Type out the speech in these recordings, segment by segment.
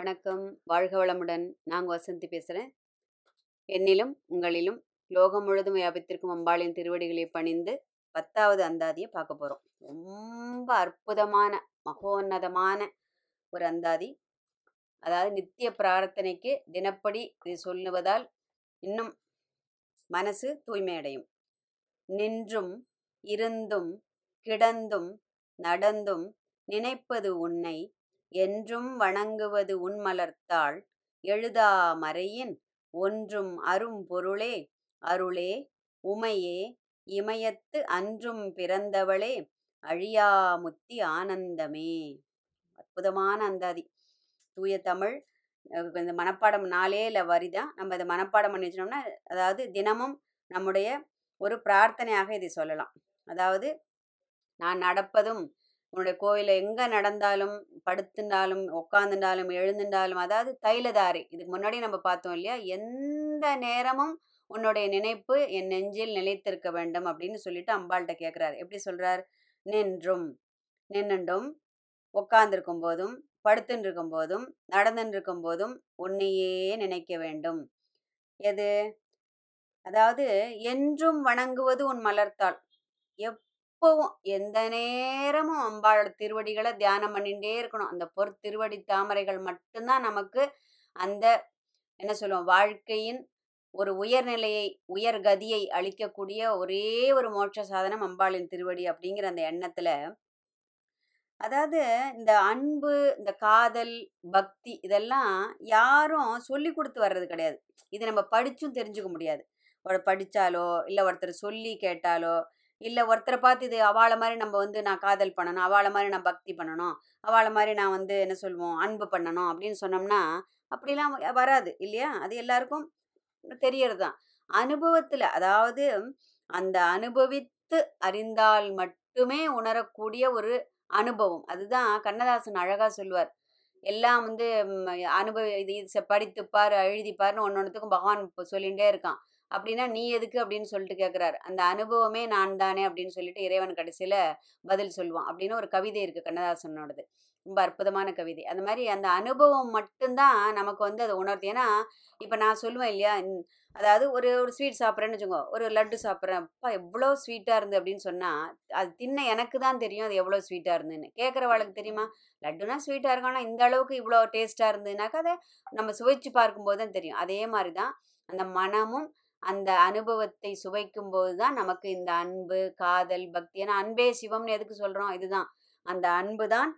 வணக்கம். வாழ்க வளமுடன். நாங்கள் வசந்தி பேசுகிறேன் என்னிலும் உங்களிலும் லோகம் முழுதும் வியாபித்திருக்கும் அம்பாளின் திருவடிகளை பணிந்து பத்தாவது அந்தாதியை பார்க்க போகிறோம் ரொம்ப அற்புதமான மகோன்னதமான ஒரு அந்தாதி. அதாவது நித்திய பிரார்த்தனைக்கு தினப்படி இது சொல்லுவதால் இன்னும் மனசு தூய்மையடையும். நின்றும் இருந்தும் கிடந்தும் நடந்தும் நினைப்பது உன்னை என்றும் வணங்குவது உன்மலர்த்தாள் எழுதா மறையின் ஒன்றும் அரும் பொருளே. அருளே உமையே இமயத்து அன்றும் பிறந்தவளே. அழியாமுத்தி ஆனந்தமே. அற்புதமான அந்தாதி தூய தமிழ். இந்த மனப்பாடம் நாளே இல்லை வரிதான். நம்ம இதை மனப்பாடம் பண்ணி வச்சோம்னா அதாவது தினமும் நம்முடைய ஒரு பிரார்த்தனையாக இதை சொல்லலாம். அதாவது நான் நடப்பதும் உன்னுடைய கோயிலில் எங்கே நடந்தாலும் படுத்துனாலும் உட்காந்துட்டாலும் எழுந்துண்டாலும் அதாவது தைலதாரி. இதுக்கு முன்னாடி நம்ம பார்த்தோம் இல்லையா? எந்த நேரமும் உன்னுடைய நினைப்பு என் நெஞ்சில் நிலைத்திருக்க வேண்டும் அப்படின்னு சொல்லிட்டு அம்பாள்கிட்ட கேட்குறாரு எப்படி சொல்றார்? நின்றும். நின்னுண்டும். உட்காந்துருக்கும் போதும் படுத்துன்னு இருக்கும் போதும் நடந்துன்னு இருக்கும் போதும் உன்னையே நினைக்க வேண்டும். எது? அதாவது என்றும் வணங்குவது உன் மலர்த்தாள் எப் எப்பவும் எந்த நேரமும் அம்பாளோட திருவடிகளை தியானம் பண்ணிகிட்டே இருக்கணும். அந்த பொற்திருவடி தாமரைகள் மட்டும்தான் நமக்கு அந்த என்ன சொல்லுவோம் வாழ்க்கையின் ஒரு உயர்நிலையை உயர்கதியை அளிக்கக்கூடிய ஒரே ஒரு மோட்ச சாதனம் அம்பாளின் திருவடி அப்படிங்கிற அந்த எண்ணத்துல. அதாவது இந்த அன்பு இந்த காதல் பக்தி இதெல்லாம் யாரும் சொல்லி கொடுத்து வர்றது கிடையாது. இது நம்ம படிச்சும் தெரிஞ்சுக்க முடியாது. ஒரு படிச்சாலோ இல்லை ஒருத்தர் சொல்லி கேட்டாலோ இல்லை ஒருத்தரை பார்த்து இது அவளை மாதிரி நம்ம வந்து நான் காதல் பண்ணணும் அவளை மாதிரி நான் பக்தி பண்ணணும் அவளை மாதிரி நான் வந்து என்ன சொல்லுவோம் அன்பு பண்ணணும் அப்படின்னு சொன்னோம்னா அப்படிலாம் வராது இல்லையா? அது எல்லாருக்கும் தெரியறது தான் அனுபவத்தில் அதாவது அந்த அனுபவித்து அறிந்தால் மட்டுமே உணரக்கூடிய ஒரு அனுபவம். அதுதான் கண்ணதாசன் அழகாக சொல்லுவார். எல்லாம் வந்து அனுபவி இது படித்துப்பார் எழுதிப்பார்னு ஒன்று ஒன்றுத்துக்கும் பகவான் இப்போ சொல்லிகிட்டே இருக்கான். அப்படின்னா நீ எதுக்கு? அப்படின்னு சொல்லிட்டு கேட்குறாரு அந்த அனுபவமே நான் தானே? அப்படின்னு சொல்லிட்டு இறைவன் கடைசியில் பதில் சொல்லுவான். அப்படின்னு ஒரு கவிதை இருக்குது கண்ணதாசனோடது. ரொம்ப அற்புதமான கவிதை. அந்த மாதிரி அந்த அனுபவம் மட்டும்தான் நமக்கு வந்து அதை உணர்த்து ஏன்னா இப்போ நான் சொல்லுவேன் இல்லையா அதாவது ஒரு ஒரு ஸ்வீட் சாப்பிட்றேன்னு வச்சுக்கோ ஒரு லட்டு சாப்பிட்றேன். அப்பா எவ்வளோ ஸ்வீட்டாக இருந்து? அப்படின்னு சொன்னால் அது தின்ன எனக்கு தான் தெரியும் அது எவ்வளோ ஸ்வீட்டாக இருந்துன்னு. கேட்குறவாளுக்கு தெரியுமா? லட்டுனா ஸ்வீட்டாக இருக்கும். ஆனால் இந்த அளவுக்கு இவ்வளோ டேஸ்ட்டாக இருந்ததுனாக்கா அதை நம்ம சுவைச்சு பார்க்கும்போது தான் தெரியும். அதே மாதிரி தான் அந்த மனமும் அந்த அனுபவத்தை சுவைக்கும் போது தான் நமக்கு இந்த அன்பு காதல் பக்தி. ஏன்னா அன்பே சிவம்னு எதுக்கு சொல்கிறோம் இதுதான். அந்த அன்பு தான்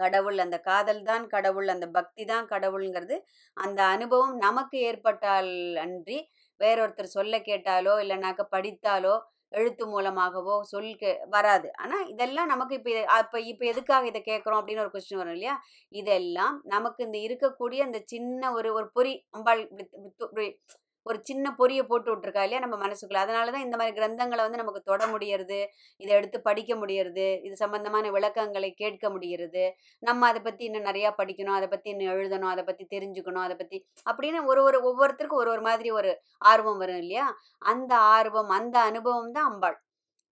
கடவுள் அந்த காதல் தான் கடவுள் அந்த பக்தி தான் கடவுளுங்கிறது அந்த அனுபவம் நமக்கு ஏற்பட்டால் அன்றி வேறொருத்தர் சொல்ல கேட்டாலோ இல்லைனாக்க படித்தாலோ எழுத்து மூலமாகவோ சொல் கே வராது. ஆனால் இதெல்லாம் நமக்கு இப்போ அப்போ இப்போ எதுக்காக இதை கேட்குறோம்? அப்படின்னு ஒரு கொஸ்டின் வரும் இல்லையா? இதெல்லாம் நமக்கு இந்த இருக்கக்கூடிய அந்த சின்ன ஒரு ஒரு பொறி அம்பாள் ஒரு சின்ன பொரியை போட்டு விட்டுருக்கா இல்லையா நம்ம மனசுக்குள்ள. அதனால தான் இந்த மாதிரி கிரந்தங்களை வந்து நமக்கு தொட முடியறது இதை எடுத்து படிக்க முடியறது இது சம்பந்தமான விளக்கங்களை கேட்க முடியறது நம்ம அதை பற்றி இன்னும் நிறையா படிக்கணும் அதை பற்றி இன்னும் எழுதணும் அதை பற்றி தெரிஞ்சுக்கணும் அதை பற்றி அப்படின்னு ஒரு ஒரு ஒவ்வொருத்தருக்கும் ஒரு ஒரு மாதிரி ஒரு ஆர்வம் வரும் இல்லையா? அந்த ஆர்வம் அந்த அனுபவம் தான் அம்பாள்.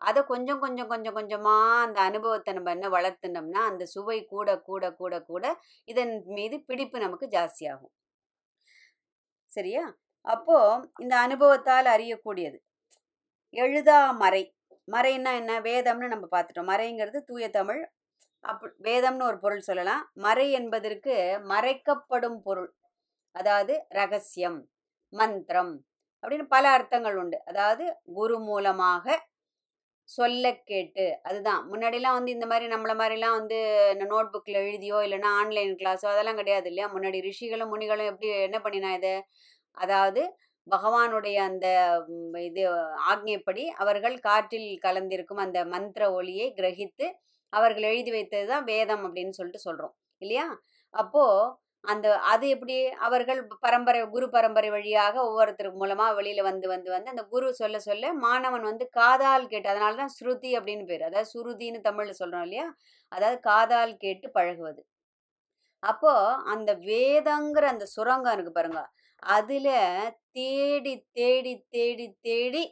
அதை கொஞ்சம் கொஞ்சம் கொஞ்சம் கொஞ்சமாக அந்த அனுபவத்தை நம்ம என்ன வளர்த்துனோம்னா அந்த சுவை கூட கூட கூட கூட இதன் மீது பிடிப்பு நமக்கு ஜாஸ்தியாகும். சரியா? அப்போ இந்த அனுபவத்தால் அறியக்கூடியது. எழுதா மறை. மறைன்னா என்ன? வேதம்னு நம்ம பார்த்துட்டோம். மறைங்கிறது தூய தமிழ். அப் வேதம்னு ஒரு பொருள் சொல்லலாம். மறை என்பதற்கு மறைக்கப்படும் பொருள். அதாவது ரகசியம் மந்திரம் அப்படின்னு பல அர்த்தங்கள் உண்டு. அதாவது குரு மூலமாக சொல்ல கேட்டு அதுதான். முன்னாடிலாம் வந்து இந்த மாதிரி நம்மள மாதிரிலாம் வந்து நோட் புக்கில் எழுதியோ இல்லைன்னா ஆன்லைன் கிளாஸோ அதெல்லாம் கிடையாது இல்லையா? முன்னாடி ரிஷிகளும் முனிகளும் எப்படி என்ன பண்ணினா இதை அதாவது பகவானுடைய அந்த இது ஆக்ஞைப்படி அவர்கள் காற்றில் கலந்திருக்கும் அந்த மந்திர ஒளியை கிரகித்து அவர்கள் எழுதி வைத்தது தான் வேதம் அப்படின்னு சொல்லிட்டு சொல்கிறோம் இல்லையா? அப்போது அந்த அது எப்படி அவர்கள் பரம்பரை குரு பரம்பரை வழியாக ஒவ்வொருத்தருக்கு மூலமாக வெளியில் வந்து வந்து வந்து அந்த குரு சொல்ல சொல்ல மாணவன் வந்து காதால் கேட்டு அதனால தான் ஸ்ருதி அப்படின்னு பேர். அதாவது சுருதின்னு தமிழில் சொல்கிறோம் இல்லையா? அதாவது காதால் கேட்டு பழகுவது. அப்போது அந்த வேதங்கிற அந்த சுரங்கம் இருக்குது பாருங்க. அதுல தேடி தேடி தேடி தேடி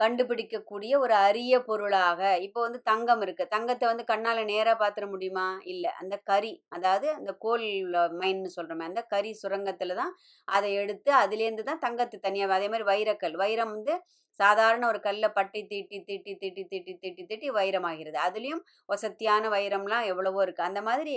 கண்டுபிடிக்கக்கூடிய ஒரு அரிய பொருளாக இப்போ வந்து தங்கம் இருக்கு. தங்கத்தை வந்து கண்ணால நேராக பார்த்துட முடியுமா? இல்லை. அந்த கறி அதாவது அந்த கோல் மைன்னு சொல்றோமே அந்த கறி சுரங்கத்துல தான் அதை எடுத்து அதுலேருந்து தான் தங்கத்தை தனியாக அதே மாதிரி வைரக்கல். வைரம் வந்து சாதாரண ஒரு கல்லை பட்டி தீட்டி தீட்டி தீட்டி தீட்டி தீட்டி தீட்டி வைரமாகிறது. அதுலேயும் வசத்தியான வைரம்லாம் எவ்வளவோ இருக்குது அந்த மாதிரி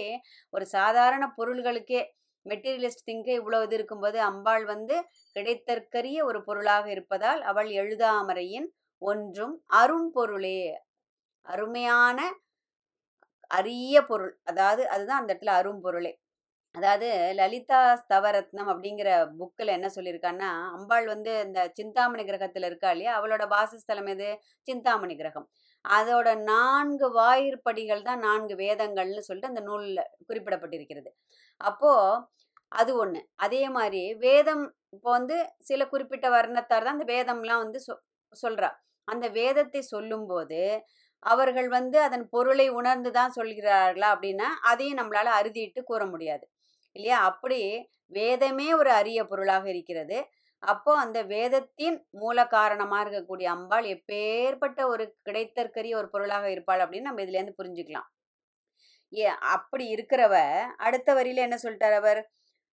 ஒரு சாதாரண பொருள்களுக்கே மெட்டீரியலிஸ்ட் திங்க இவ்வளவு இது இருக்கும்போது அம்பாள் வந்து கிடைத்தற்கரிய ஒரு பொருளாக இருப்பதால் அவள் எழுதாமறையின் ஒன்றும் அரும்பொருளே அருமையான அரிய பொருள். அதாவது அதுதான் அந்த இடத்துல அரும்பொருளே அதாவது லலிதா ஸ்தவரத்னம் அப்படிங்கிற புக்கில் என்ன சொல்லியிருக்கான்னா அம்பாள் வந்து இந்த சிந்தாமணி கிரகத்தில் இருக்கா இல்லையா? அவளோட வாசஸ்தலம் எது? சிந்தாமணி கிரகம். அதோட நான்கு வாயிற்படிகள் தான் நான்கு வேதங்கள்னு சொல்லிட்டு அந்த நூலில் குறிப்பிடப்பட்டிருக்கிறது. அப்போது அது ஒன்று அதே மாதிரி வேதம் இப்போ வந்து சில குறிப்பிட்ட வர்ணத்தார் தான் அந்த வேதம்லாம் வந்து சொ சொல்கிறா அந்த வேதத்தை சொல்லும்போது அவர்கள் வந்து அதன் பொருளை உணர்ந்து தான் சொல்கிறார்களா அப்படின்னா அதையும் நம்மளால் அறுதிட்டு கூற முடியாது. இல்லையா? அப்படி வேதமே ஒரு அரிய பொருளாக இருக்கிறது. அப்போ அந்த வேதத்தின் மூல காரணமாக இருக்கக்கூடிய அம்பாள் எப்பேற்பட்ட ஒரு கிடைத்தற்கரிய ஒரு பொருளாக இருப்பாள் அப்படின்னு நம்ம இதுலேருந்து புரிஞ்சுக்கலாம். ஏ அப்படி இருக்கிறவ அடுத்த வரியில என்ன சொல்லிட்டார் அவர்?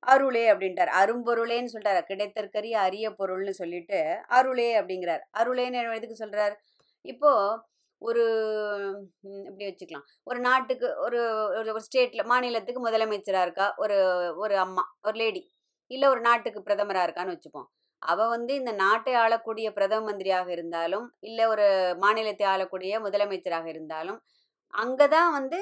அருளே அப்படின்ட்டார். அரும்பொருளேன்னு சொல்லிட்டாரு. கிடைத்தற்கரிய அரிய பொருள்னு சொல்லிட்டு அருளே அப்படிங்கிறார். அருளேன்னு எதுக்கு சொல்றார்? இப்போ ஒரு இப்படி வச்சுக்கலாம்? ஒரு நாட்டுக்கு ஒரு ஒரு ஒரு ஸ்டேட்ல மாநிலத்துக்கு முதலமைச்சரா இருக்கா? ஒரு ஒரு அம்மா ஒரு லேடி இல்ல ஒரு நாட்டுக்கு பிரதமரா இருக்கான்னு வச்சுப்போம். அவ வந்து இந்த நாட்டை ஆளக்கூடிய பிரதம மந்திரியாக இருந்தாலும் இல்ல ஒரு மாநிலத்தை ஆளக்கூடிய முதலமைச்சராக இருந்தாலும் அங்கதான் வந்து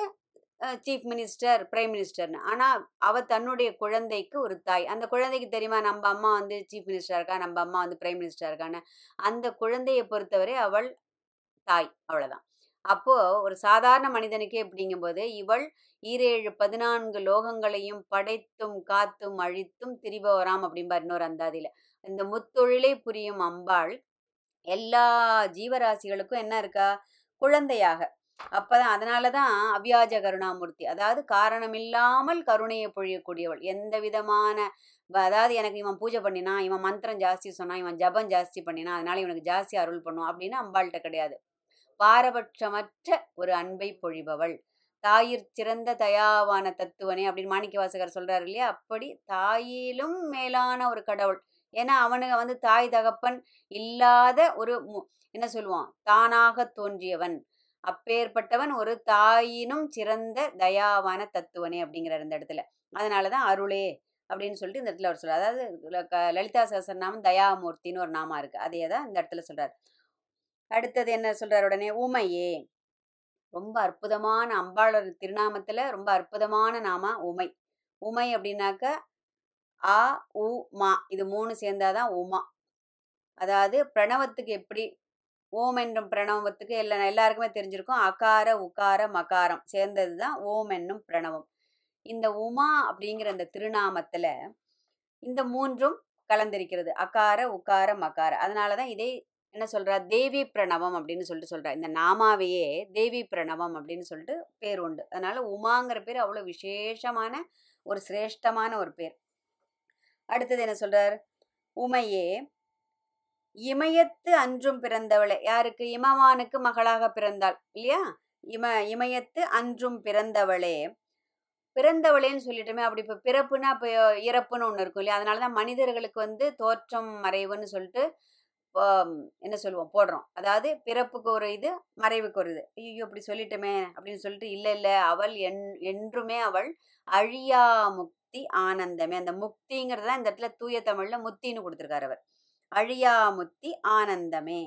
சீஃப் மினிஸ்டர் பிரைம் மினிஸ்டர்னு ஆனால் அவள் தன்னுடைய குழந்தைக்கு ஒரு தாய். அந்த குழந்தைக்கு தெரியுமா நம்ம அம்மா வந்து சீஃப் மினிஸ்டராக இருக்கா நம்ம அம்மா வந்து பிரைம் மினிஸ்டர் இருக்கான்னு? அந்த குழந்தையை பொறுத்தவரை அவள் தாய் அவ்வளோதான் அப்போது ஒரு சாதாரண மனிதனுக்கே அப்படிங்கும்போது இவள் ஈரேழு பதினான்கு லோகங்களையும் படைத்தும் காத்தும் அழித்தும் திரிபவராம் அப்படிம்பார் இன்னொரு அந்தாதியில். இந்த முத்தொழிலை புரியும் அம்பாள் எல்லா ஜீவராசிகளுக்கும் என்ன இருக்கா? குழந்தையாக. அப்பதான் அதனாலதான் அவ்யாஜ கருணாமூர்த்தி. அதாவது காரணமில்லாமல் கருணையை பொழியக்கூடியவள். எந்த விதமான அதாவது எனக்கு இவன் பூஜை பண்ணினா இவன் மந்திரம் ஜாஸ்தி சொன்னான் இவன் ஜபம் ஜாஸ்தி பண்ணினா அதனால இவனுக்கு ஜாஸ்தி அருள் பண்ணும் அப்படின்னு அம்பாள்கிட்ட கிடையாது. பாரபட்சமற்ற ஒரு அன்பை பொழிபவள். தாயிற் சிறந்த தயாவான தத்துவனே அப்படின்னு மாணிக்க வாசகர் சொல்றாரு இல்லையா? அப்படி தாயிலும் மேலான ஒரு கடவுள். ஏன்னா அவனுங்க வந்து தாய் தகப்பன் இல்லாத ஒரு மு- என்ன சொல்லுவான்? தானாக தோன்றியவன். அப்பேற்பட்டவன் ஒரு தாயினும் சிறந்த தயாவான தத்துவனே அப்படிங்கிறார் இந்த இடத்துல. அதனாலதான் அருளே அப்படின்னு சொல்லிட்டு இந்த இடத்துல அவர் சொல்றாரு. அதாவது ல- க- நாமம் தயாமூர்த்தின்னு ஒரு நாமா இருக்கு. அதே தான் இந்த இடத்துல சொல்றாரு. அடுத்தது என்ன சொல்றாரு உடனே? உமையே. ரொம்ப அற்புதமான அம்பாளர் திருநாமத்துல ரொம்ப அற்புதமான நாம உமை. உமை அப்படின்னாக்க ஆ உ மா. இது மூணு சேர்ந்தாதான் உமா. அதாவது பிரணவத்துக்கு எப்படி ஓம் என்னும் பிரணவத்துக்கு எல்லா எல்லாருக்குமே தெரிஞ்சிருக்கும். அகார உகார மகாரம் சேர்ந்தது தான் ஓம் என்னும் பிரணவம். இந்த உமா அப்படிங்கிற இந்த திருநாமத்துல இந்த மூன்றும் கலந்திருக்கிறது. அகார உகார மகார. அதனாலதான் இதை என்ன சொல்றா? தேவி பிரணவம் அப்படின்னு சொல்லிட்டு சொல்றா. இந்த நாமாவையே தேவி பிரணவம் அப்படின்னு சொல்லிட்டு பேர் உண்டு. அதனால உமாங்கிற பேர் அவ்வளவு விசேஷமான ஒரு சிரேஷ்டமான ஒரு பேர். அடுத்தது என்ன சொல்றார்? உமையே இமயத்து அன்றும் பிறந்தவளே. யாருக்கு? இமவானுக்கு மகளாக பிறந்தாள் இல்லையா? இம இமயத்து அன்றும் பிறந்தவளே. பிறந்தவளேன்னு சொல்லிட்டுமே அப்படி இப்போ பிறப்புனா இப்போ இறப்புன்னு ஒன்று இருக்கும் இல்லையா? அதனால தான் மனிதர்களுக்கு வந்து தோற்றம் மறைவுன்னு சொல்லிட்டு என்ன சொல்லுவோம் போடுறோம். அதாவது பிறப்புக்கு ஒரு இது மறைவுக்கு ஒரு இது. ஐயோ இப்படி சொல்லிட்டோமே அப்படின்னு சொல்லிட்டு இல்லை இல்லை அவள் என் என்றுமே அவள் அழியா முக்தி ஆனந்தமே. அந்த முக்திங்கிறது தான் இந்த இடத்துல தூய தமிழில் முத்தின்னு கொடுத்துருக்காரு அவர். அழியாமுத்தி ஆனந்தமே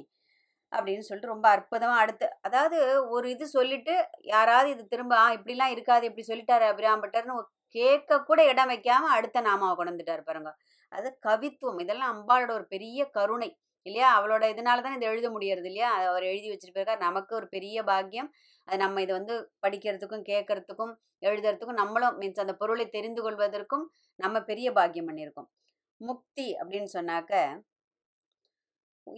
அப்படின்னு சொல்லிட்டு ரொம்ப அற்புதமாக அடுத்து அதாவது ஒரு இது சொல்லிட்டு யாராவது இது திரும்ப ஆ இப்படிலாம் இருக்காது இப்படி சொல்லிட்டாரு அபிராம்பட்டர்னு கேட்க கூட இடம் வைக்காம அடுத்த நாமாவை கொண்டு வந்துட்டாரு பாருங்க. அது கவித்துவம். இதெல்லாம் அம்பாளோட ஒரு பெரிய கருணை இல்லையா? அவளோட இதனால தான் இதை எழுத முடியறது இல்லையா? அவர் எழுதி வச்சுட்டு நமக்கு ஒரு பெரிய பாக்கியம். அது நம்ம இதை வந்து படிக்கிறதுக்கும் கேட்கறதுக்கும் எழுதுறதுக்கும் நம்மளும் மீன்ஸ் அந்த பொருளை தெரிந்து கொள்வதற்கும் நம்ம பெரிய பாக்கியம் பண்ணியிருக்கோம். முக்தி அப்படின்னு சொன்னாக்க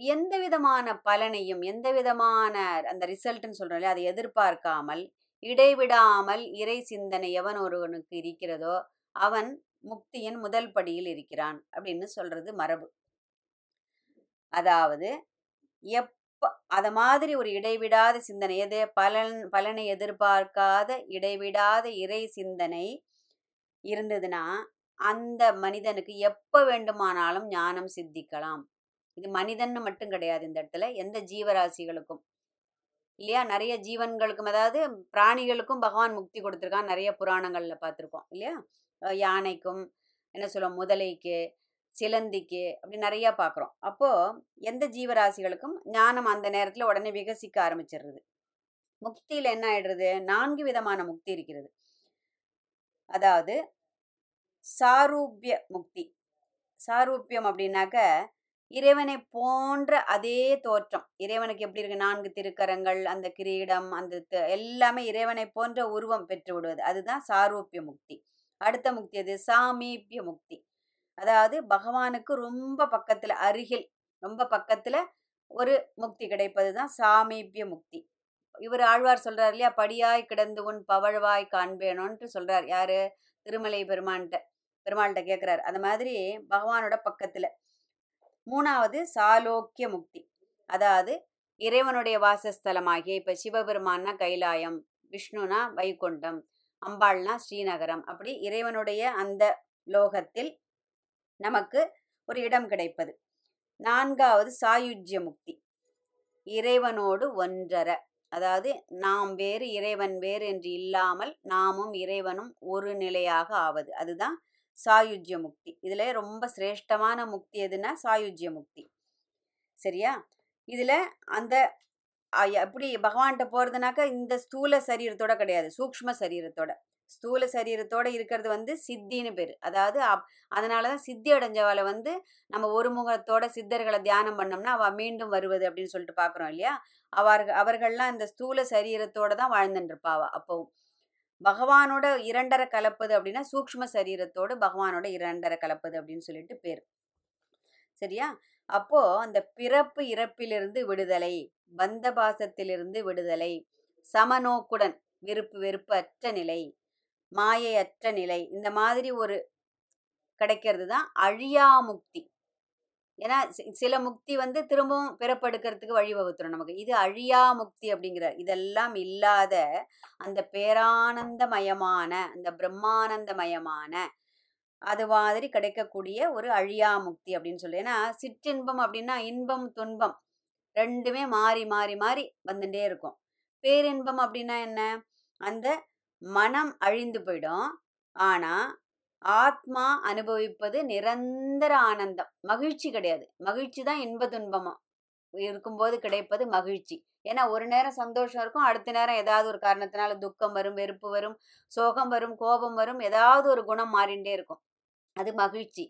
எந்த விதமான பலனையும் எந்த விதமான அந்த ரிசல்ட்னு சொல்றோம் அதை எதிர்பார்க்காமல் இடைவிடாமல் இறை சிந்தனை எவன் ஒருவனுக்கு இருக்கிறதோ அவன் முக்தியின் முதல் படியில் இருக்கிறான் அப்படின்னு சொல்றது மரபு. அதாவது எப்ப அத மாதிரி ஒரு இடைவிடாத சிந்தனை எது பலன் பலனை எதிர்பார்க்காத இடைவிடாத இறை சிந்தனை இருந்ததுன்னா அந்த மனிதனுக்கு எப்ப வேண்டுமானாலும் ஞானம் சித்திக்கலாம். இது மனிதன்னு மட்டும் கிடையாது இந்த இடத்துல. எந்த ஜீவராசிகளுக்கும். இல்லையா? நிறைய ஜீவன்களுக்கும் அதாவது பிராணிகளுக்கும் பகவான் முக்தி கொடுத்துருக்கான் நிறைய புராணங்கள்ல பார்த்துருக்கோம் இல்லையா? யானைக்கும் என்ன சொல்லுவோம்? முதலைக்கு சிலந்திக்கு அப்படி நிறைய பார்க்குறோம். அப்போது எந்த ஜீவராசிகளுக்கும் ஞானம் அந்த நேரத்தில் உடனே விகசிக்க ஆரம்பிச்சிடுறது. முக்தியில் என்ன ஆயிடுறது? நான்கு விதமான முக்தி இருக்கிறது. அதாவது சாரூபிய முக்தி. சாரூபியம் அப்படின்னாக்க இறைவனை போன்ற அதே தோற்றம். இறைவனுக்கு எப்படி இருக்கு? நான்கு திருக்கரங்கள் அந்த கிரீடம் அந்த த- எல்லாமே இறைவனை போன்ற உருவம் பெற்று விடுவது. அதுதான் சாரூபிய முக்தி. அடுத்த முக்தி அது சாமீபிய முக்தி. அதாவது பகவானுக்கு ரொம்ப பக்கத்துல அருகில் ரொம்ப பக்கத்துல ஒரு முக்தி கிடைப்பது தான் சாமீபிய முக்தி. இவர் ஆழ்வார் சொல்றார் இல்லையா? படியாய் கிடந்து உன் பவழ்வாய் காண்பேனோன்ட்டு சொல்றார். யாரு? திருமலை பெருமான்கிட்ட பெருமாள்கிட்ட கேட்குறாரு அந்த மாதிரி பகவானோட பக்கத்துல. மூணாவது சாலோக்கிய முக்தி. அதாவது இறைவனுடைய வாசஸ்தலமாகிய இப்ப சிவபெருமான்னா கைலாயம் விஷ்ணுனா வைகுண்டம் அம்பாள்னா ஸ்ரீநகரம். அப்படி இறைவனுடைய அந்த லோகத்தில் நமக்கு ஒரு இடம் கிடைப்பது. நான்காவது சாயுஜ்ய முக்தி. இறைவனோடு ஒன்றர. அதாவது நாம் வேறு இறைவன் வேறு என்று இல்லாமல் நாமும் இறைவனும் ஒரு நிலையாக ஆவது. அதுதான் சாயுஜ்ய முக்தி. இதுல ரொம்ப சிரேஷ்டமான முக்தி எதுன்னா சாயுஜ்ய முக்தி. சரியா? இதுல அந்த எப்படி பகவான்கிட்ட போறதுனாக்கா இந்த ஸ்தூல சரீரத்தோட கிடையாது சூக்ஷ்ம சரீரத்தோட. ஸ்தூல சரீரத்தோட இருக்கிறது வந்து சித்தின்னு பேர். அதாவது அப்- அதனாலதான் சித்தி அடைஞ்சவளை வந்து நம்ம ஒரு முகத்தோட சித்தர்களை தியானம் பண்ணோம்னா அவ மீண்டும் வருவது அப்படின்னு சொல்லிட்டு பாக்குறோம் இல்லையா? அவர்கள் அவர்கள்லாம் இந்த ஸ்தூல சரீரத்தோட தான் வாழ்ந்துட்டு இருப்பாவா அப்பவும். பகவானோட இரண்டரை கலப்பது அப்படின்னா சூக்ஷ்ம சரீரத்தோடு பகவானோட இரண்டரை கலப்பது அப்படின்னு சொல்லிட்டு பேர். சரியா? அப்போ அந்த பிறப்பு இறப்பிலிருந்து விடுதலை பந்த பாசத்திலிருந்து விடுதலை சமநோக்குடன் விருப்பு வெறுப்பு அற்ற நிலை மாயை அற்ற நிலை இந்த மாதிரி ஒரு கிடைக்கிறது தான் அழியா முக்தி. ஏன்னா சில முக்தி வந்து திரும்பவும் பிறப்பெடுக்கிறதுக்கு வழிவகுத்துரும் நமக்கு. இது அழியா முக்தி அப்படிங்கிறார் இதெல்லாம் இல்லாத அந்த பேரானந்தமயமான அந்த பிரம்மானந்தமயமான அது மாதிரி கிடைக்கக்கூடிய ஒரு அழியா முக்தி அப்படின்னு சொல்லி. ஏன்னா சிற்றின்பம் அப்படின்னா இன்பம் துன்பம் ரெண்டுமே மாறி மாறி மாறி வந்துட்டே இருக்கும். பேரின்பம் அப்படின்னா என்ன? அந்த மனம் அழிந்து போயிடும். ஆனா ஆத்மா அனுபவிப்பது நிரந்தர ஆனந்தம். மகிழ்ச்சி கிடையாது. மகிழ்ச்சி தான் இன்ப துன்பமா இருக்கும்போது கிடைப்பது மகிழ்ச்சி. ஏன்னா ஒரு நேரம் சந்தோஷம் இருக்கும் அடுத்த நேரம் ஏதாவது ஒரு காரணத்தினால துக்கம் வரும் வெறுப்பு வரும் சோகம் வரும் கோபம் வரும் ஏதாவது ஒரு குணம் மாறிண்டே இருக்கும். அது மகிழ்ச்சி.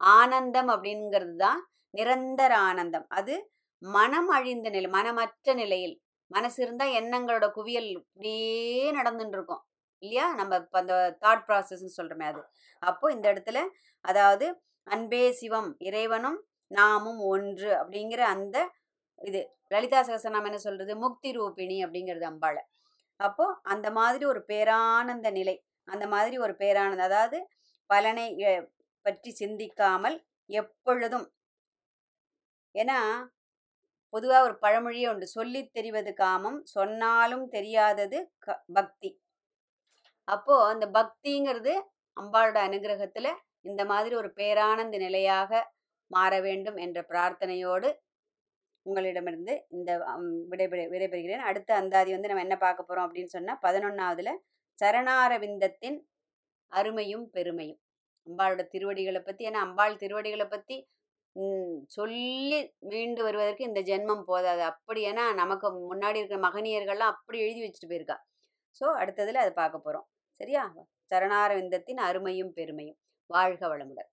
ஆனந்தம் அப்படிங்கிறது தான் நிரந்தர ஆனந்தம். அது மனம் அழிந்த நிலை மனமற்ற நிலையில். மனசு இருந்தால் எண்ணங்களோட குவியல் இப்படியே நடந்துட்டு இருக்கும் இல்லையா? நம்ம இப்போ அந்த தாட் ப்ராசஸ்ன்னு சொல்கிறோமே அது. அப்போ இந்த இடத்துல அதாவது அன்பே சிவம் இறைவனும் நாமும் ஒன்று அப்படிங்கிற அந்த இது. லலிதா சகசநாமம் என்ன சொல்றது? முக்தி ரூபிணி அப்படிங்கிறது அம்பாளை அப்போ அந்த மாதிரி ஒரு பேரானந்த நிலை அந்த மாதிரி ஒரு பேரானந்த அதாவது பலனை பற்றி சிந்திக்காமல் எப்பொழுதும். ஏன்னா பொதுவாக ஒரு பழமொழியே உண்டு. சொல்லி தெரிவது காமம் சொன்னாலும் தெரியாதது க- பக்தி. அப்போ அந்த பக்திங்கிறது அம்பாளோட அனுகிரகத்துல இந்த மாதிரி ஒரு பேரானந்த நிலையாக மாற வேண்டும் என்ற பிரார்த்தனையோடு உங்களிடமிருந்து இந்த விடைபெற விடைபெறுகிறேன். அடுத்த அந்தாதி வந்து நம்ம என்ன பார்க்க போறோம் அப்படின்னு சொன்னா பதினொன்னாவதுல சரணாரவிந்தத்தின் அருமையும் பெருமையும். அம்பாளோட திருவடிகளை பத்தி ஏன்னா அம்பாள் திருவடிகளை பத்தி சொல்லி மீண்டு வருவதற்கு இந்த ஜென்மம் போதாது. அப்படி ஏன்னா நமக்கு முன்னாடி இருக்கிற மகனியர்கள்லாம் அப்படி எழுதி வச்சுட்டு போயிருக்கா. ஸோ அடுத்ததுல அதை பார்க்க போறோம். சரியா? சரணாரவிந்தத்தின் அருமையும் பெருமையும். வாழ்க வளமுடன்.